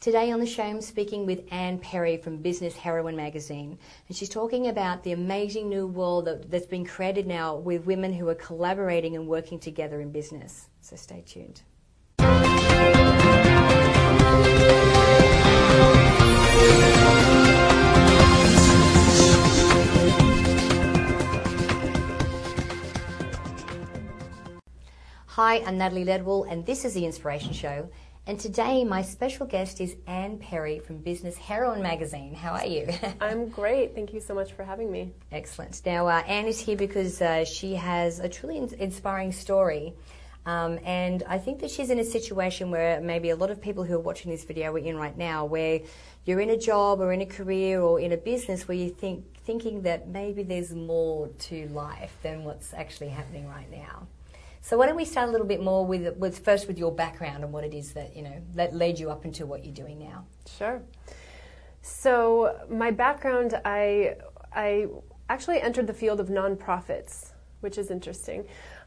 Today on the show, I'm speaking with Anne Perry from Business Heroine magazine, and she's talking about the amazing new world that, that's been created now with women who are collaborating and working together in business. So stay tuned. Hi, I'm Natalie Ledwell, and this is The Inspiration Show. And today, my special guest is Anne Perry from Business Heroine magazine. How are you? I'm great. Thank you so much for having me. Excellent. Now, uh, Anne is here because uh, she has a truly in- inspiring story. Um, and I think that she's in a situation where maybe a lot of people who are watching this video are in right now, where you're in a job or in a career or in a business where you think thinking that maybe there's more to life than what's actually happening right now. So why don't we start a little bit more with, with first with your background and what it is that you know that led you up into what you're doing now. Sure. So my background, I I actually entered the field of nonprofits, which is interesting,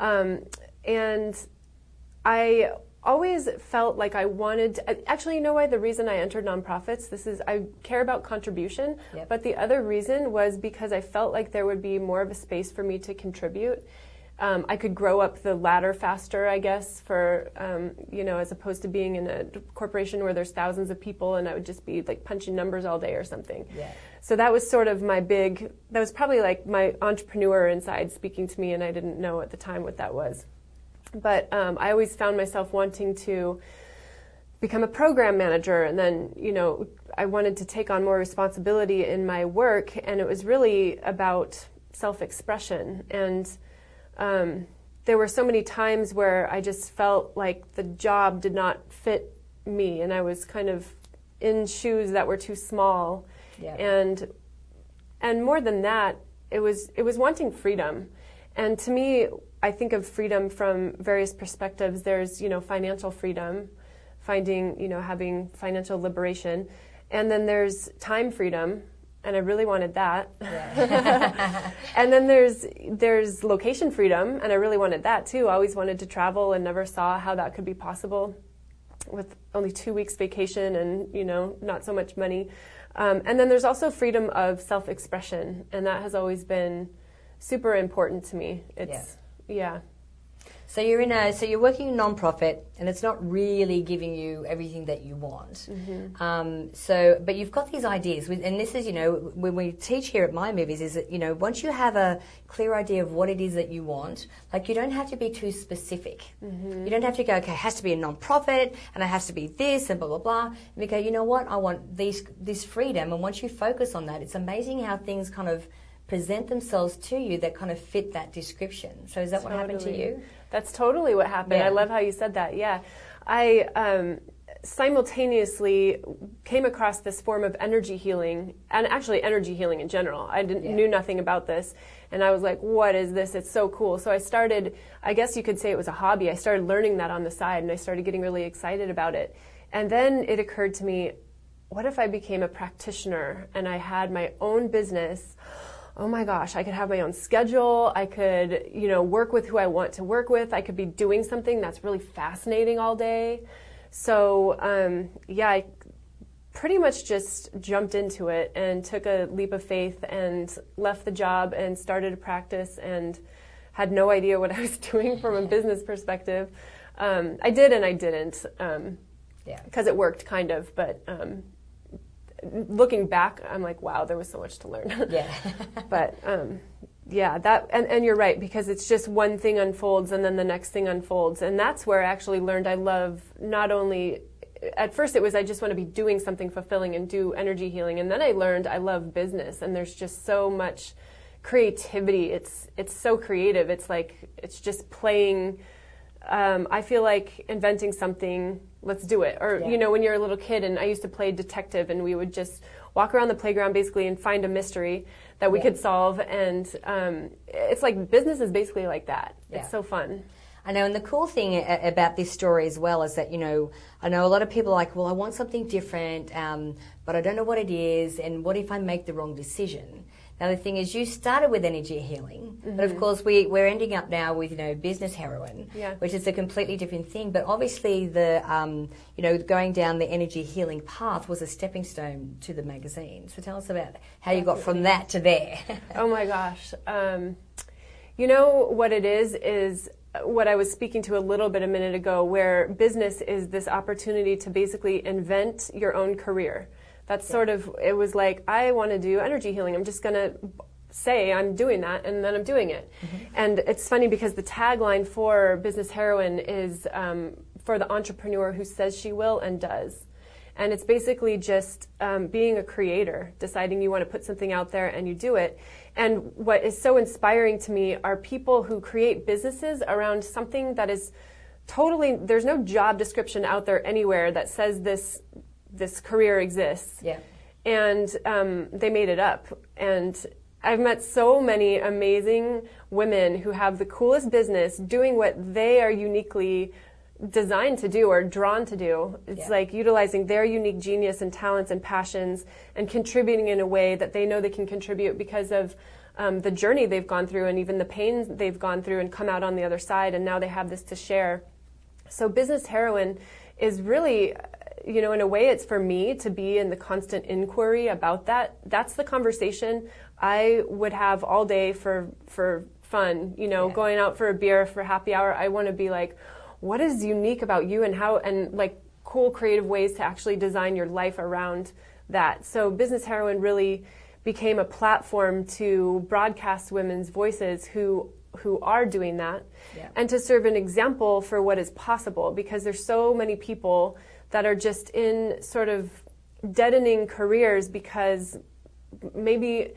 um, and I always felt like I wanted. To, actually, you know why? The reason I entered nonprofits. This is I care about contribution, Yep. but the other reason was because I felt like there would be more of a space for me to contribute. Um, I could grow up the ladder faster, I guess, for um, you know, as opposed to being in a corporation where there's thousands of people and I would just be like punching numbers all day or something. Yeah. So that was sort of my big. That was probably like my entrepreneur inside speaking to me, and I didn't know at the time what that was. But um, I always found myself wanting to become a program manager and then you know i wanted to take on more responsibility in my work and it was really about self-expression and um, there were so many times where i just felt like the job did not fit me and i was kind of in shoes that were too small. Yeah. and and more than that it was it was wanting freedom. And to me i think of freedom from various perspectives. There's you know financial freedom finding you know having financial liberation. And then there's time freedom and i really wanted that. And then there's there's location freedom and i really wanted that too. I always wanted to travel and never saw how that could be possible with only two weeks vacation and you know not so much money. Um, and then there's also freedom of self-expression and that has always been super important to me. It's yeah, So you're in a so you're working in a non-profit, and it's not really giving you everything that you want. Um, so, but you've got these ideas, and this is you know when we teach here at Mind Movies is that you know once you have a clear idea of what it is that you want, like you don't have to be too specific. You don't have to go okay, it has to be a non-profit, and it has to be this and blah blah blah. And you go, you know what, I want these this freedom, and once you focus on that, it's amazing how things kind of present themselves to you that kind of fit that description. So is that what happened to you? That's totally what happened. Yeah. I love how you said that. Yeah. I um, simultaneously came across this form of energy healing and actually energy healing in general. I didn't, Yeah. knew nothing about this. And I was like, what is this? It's so cool. So I started, I guess you could say it was a hobby. I started learning that on the side and I started getting really excited about it. And then it occurred to me, what if I became a practitioner and I had my own business? Oh my gosh, I could have my own schedule. I could, you know, work with who I want to work with. I could be doing something that's really fascinating all day. So, um, yeah, I pretty much just jumped into it and took a leap of faith and left the job and started a practice and had no idea what I was doing from a business perspective. Um, I did and I didn't. Um, Yeah. because it worked kind of, but um, looking back, I'm like, wow, there was so much to learn. Yeah. but um, yeah, that and, and you're right because it's just one thing unfolds and then the next thing unfolds, and that's where I actually learned I love not only. At first, it was I just want to be doing something fulfilling and do energy healing, and then I learned I love business, and there's just so much creativity. It's it's so creative. It's like it's just playing. Um, I feel like inventing something. Let's do it. Or Yeah. you know, when you're a little kid, and I used to play detective, and we would just walk around the playground basically and find a mystery that we Yeah. could solve. And um, it's like business is basically like that. Yeah. It's so fun. I know, and the cool thing about this story as well is that you know, I know a lot of people are like, well, I want something different, um, but I don't know what it is, and what if I make the wrong decision? Now other thing is, you started with energy healing, mm-hmm. but of course we we're ending up now with you know business heroine, yeah. which is a completely different thing. But obviously the um, you know going down the energy healing path was a stepping stone to the magazine. So tell us about how you got from that to there. oh my gosh, um, you know what it is is what I was speaking to a little bit a minute ago, where business is this opportunity to basically invent your own career. That's sort of, it was like, I want to do energy healing. I'm just going to say I'm doing that and then I'm doing it. Mm-hmm. And it's funny because the tagline for Business Heroine is um, for the entrepreneur who says she will and does. And it's basically just um, being a creator, deciding you want to put something out there and you do it. And what is so inspiring to me are people who create businesses around something that is totally, there's no job description out there anywhere that says this this career exists. Yeah. And um, they made it up. And I've met so many amazing women who have the coolest business doing what they are uniquely designed to do or drawn to do. It's yeah. like utilizing their unique genius and talents and passions and contributing in a way that they know they can contribute because of um, the journey they've gone through and even the pain they've gone through and come out on the other side and now they have this to share. So business heroine is really you know, in a way, it's for me to be in the constant inquiry about that. That's the conversation I would have all day for for fun. You know, yeah. going out for a beer for happy hour. I want to be like, what is unique about you, and how, and like cool creative ways to actually design your life around that. So, business heroine really became a platform to broadcast women's voices who who are doing that yeah. and to serve an example for what is possible because there's so many people that are just in sort of deadening careers because maybe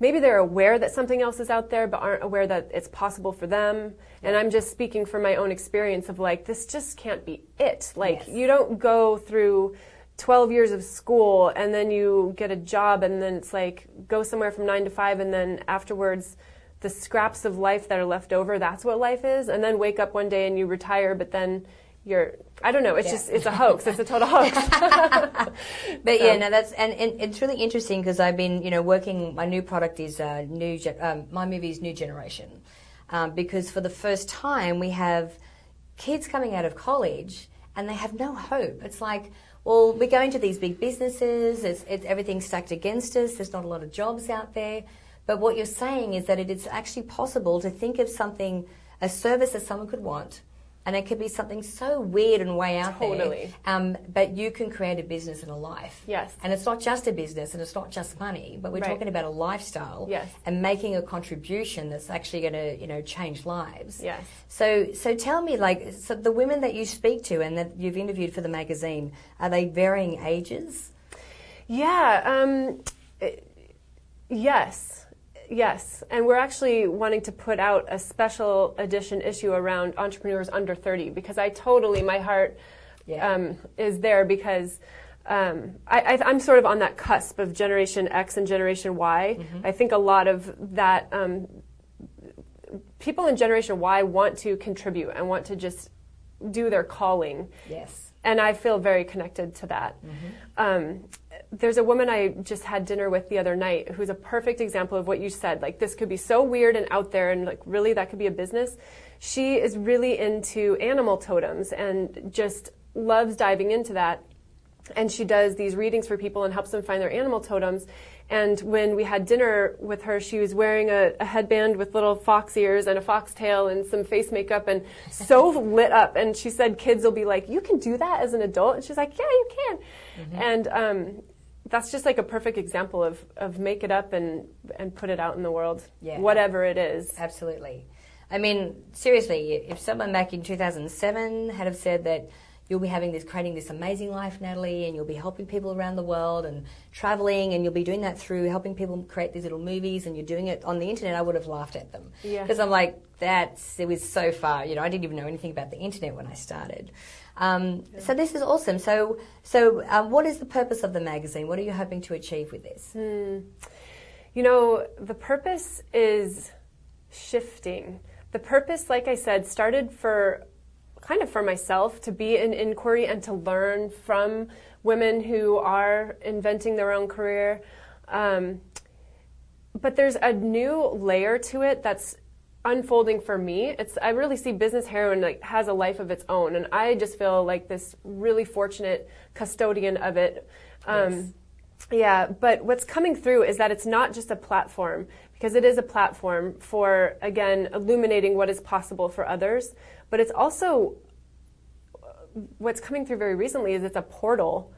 maybe they're aware that something else is out there but aren't aware that it's possible for them. And i'm just speaking from my own experience of like this just can't be it. Like yes. you don't go through 12 years of school and then you get a job and then it's like go somewhere from 9 to 5 and then afterwards the scraps of life that are left over that's what life is. And then wake up one day and you retire but then you're I don't know. It's yeah. just it's a hoax. It's a total hoax. but so. yeah, no, that's and, and it's really interesting because I've been you know working. My new product is uh, new. Um, my movie is New Generation um, because for the first time we have kids coming out of college and they have no hope. It's like. Well, we're going to these big businesses. It's, it's everything's stacked against us. There's not a lot of jobs out there. But what you're saying is that it is actually possible to think of something, a service that someone could want, and it could be something so weird and way out totally. there. Um, but you can create a business and a life. Yes. And it's not just a business and it's not just money, but we're right. talking about a lifestyle. Yes. And making a contribution that's actually going to, you know, change lives. Yes. So, so tell me, like, so the women that you speak to and that you've interviewed for the magazine, are they varying ages? Yeah. Um, yes. Yes, and we're actually wanting to put out a special edition issue around entrepreneurs under 30 because I totally, my heart yeah. um, is there because um, I, am sort of on that cusp of Generation X and Generation Y. Mm-hmm. I think a lot of that, um, people in Generation Y want to contribute and want to just do their calling. Yes. And I feel very connected to that. Mm-hmm. There's a woman I just had dinner with the other night who's a perfect example of what you said. Like, this could be so weird and out there, and like, really, that could be a business. She is really into animal totems and just loves diving into that. And she does these readings for people and helps them find their animal totems. And when we had dinner with her, she was wearing a, a, headband with little fox ears and a fox tail and some face makeup and so lit up. And she said kids will be like, You can do that as an adult? And she's like, Yeah, you can. Mm-hmm. And um, that's just like a perfect example of, of make it up and, and put it out in the world, yeah. whatever it is. Absolutely. I mean, seriously, if someone back in 2007 had have said that you'll be having this, creating this amazing life, Natalie, and you'll be helping people around the world and traveling, and you'll be doing that through helping people create these little movies, and you're doing it on the internet, I would have laughed at them. Because I'm like, that's, it was so far, you know, I didn't even know anything about the internet when I started. Um, yeah. So this is awesome. So, so um, what is the purpose of the magazine? What are you hoping to achieve with this? Hmm. You know, the purpose is shifting. The purpose, like I said, started for kind of for myself to be an inquiry and to learn from women who are inventing their own career. Um, but there's a new layer to it that's unfolding for me. It's I really see business heroine like has a life of its own, and I just feel like this really fortunate custodian of it. Um, yes. Yeah, but what's coming through is that it's not just a platform because it is a platform for again illuminating what is possible for others, but it's also what's coming through very recently is it's a portal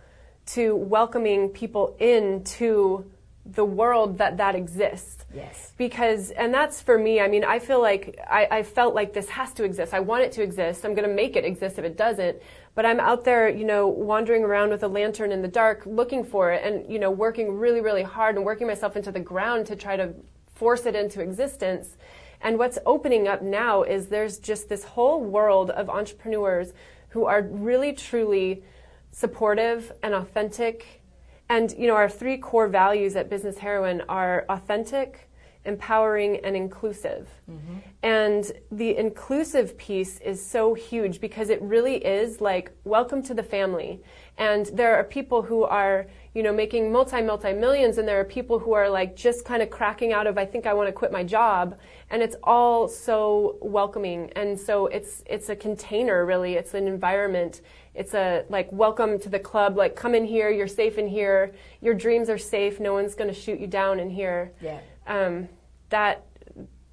to welcoming people into the world that that exists. Yes. Because, and that's for me, I mean, I feel like, I, I felt like this has to exist. I want it to exist. I'm going to make it exist if it doesn't. But I'm out there, you know, wandering around with a lantern in the dark looking for it and, you know, working really, really hard and working myself into the ground to try to force it into existence. And what's opening up now is there's just this whole world of entrepreneurs who are really, truly supportive and authentic and you know, our three core values at Business Heroine are authentic, empowering, and inclusive. Mm-hmm. And the inclusive piece is so huge because it really is like welcome to the family. And there are people who are, you know, making multi multi millions, and there are people who are like just kind of cracking out of I think I want to quit my job, and it's all so welcoming. And so it's it's a container really. It's an environment it's a like welcome to the club like come in here you're safe in here your dreams are safe no one's going to shoot you down in here yeah um, that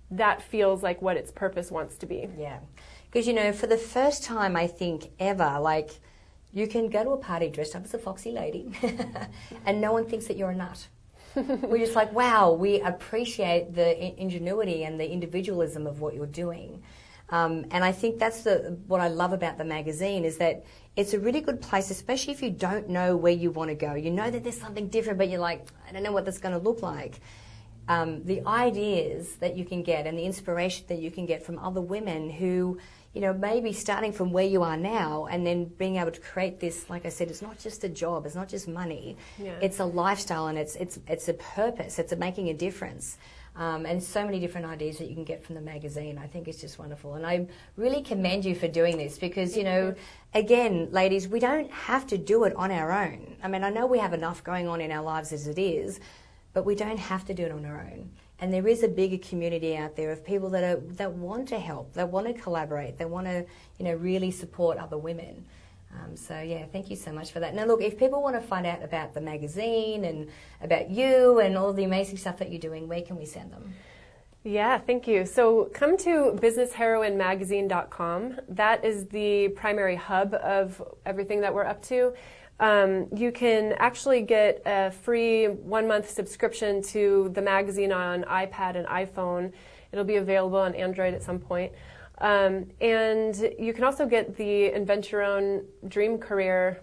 that feels like what its purpose wants to be yeah because you know for the first time i think ever like you can go to a party dressed up as a foxy lady and no one thinks that you're a nut we're just like wow we appreciate the ingenuity and the individualism of what you're doing um, and I think that's the what I love about the magazine is that it's a really good place, especially if you don't know where you want to go. You know that there's something different, but you're like, I don't know what that's going to look like. Um, the ideas that you can get and the inspiration that you can get from other women who, you know, maybe starting from where you are now and then being able to create this, like I said, it's not just a job, it's not just money, yeah. it's a lifestyle and it's, it's, it's a purpose, it's a making a difference um, and so many different ideas that you can get from the magazine. I think it's just wonderful. And I really commend you for doing this because, you know, again, ladies, we don't have to do it on our own. I mean, I know we have enough going on in our lives as it is, but we don't have to do it on our own. And there is a bigger community out there of people that are that want to help, that want to collaborate, that want to, you know, really support other women. Um, so yeah, thank you so much for that. Now look, if people want to find out about the magazine and about you and all the amazing stuff that you're doing, where can we send them? Yeah, thank you. So come to businessheroinemagazine.com. That is the primary hub of everything that we're up to. Um, you can actually get a free one month subscription to the magazine on iPad and iPhone. It'll be available on Android at some point. Um, and you can also get the Invent Your Own Dream Career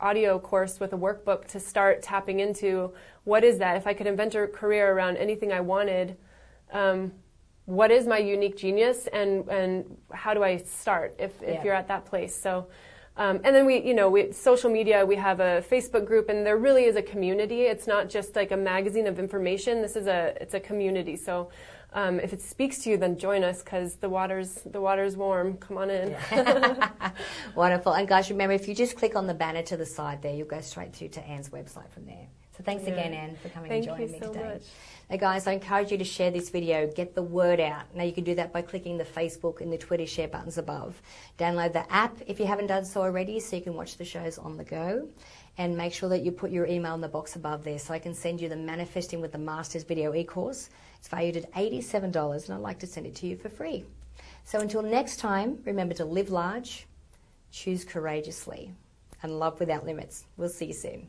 audio course with a workbook to start tapping into what is that? If I could invent a career around anything I wanted, um, what is my unique genius and, and how do I start if, if yeah. you're at that place? So, um, and then we, you know, we, social media, we have a Facebook group and there really is a community. It's not just like a magazine of information. This is a, it's a community. So, um, if it speaks to you, then join us because the water's the water's warm. Come on in. Wonderful. And guys, remember if you just click on the banner to the side there, you'll go straight through to Anne's website from there. So thanks yeah. again, Anne, for coming Thank and joining me so today. Much. Now, guys, I encourage you to share this video, get the word out. Now, you can do that by clicking the Facebook and the Twitter share buttons above. Download the app if you haven't done so already so you can watch the shows on the go. And make sure that you put your email in the box above there so I can send you the Manifesting with the Masters video e course. It's valued at $87 and I'd like to send it to you for free. So until next time, remember to live large, choose courageously, and love without limits. We'll see you soon.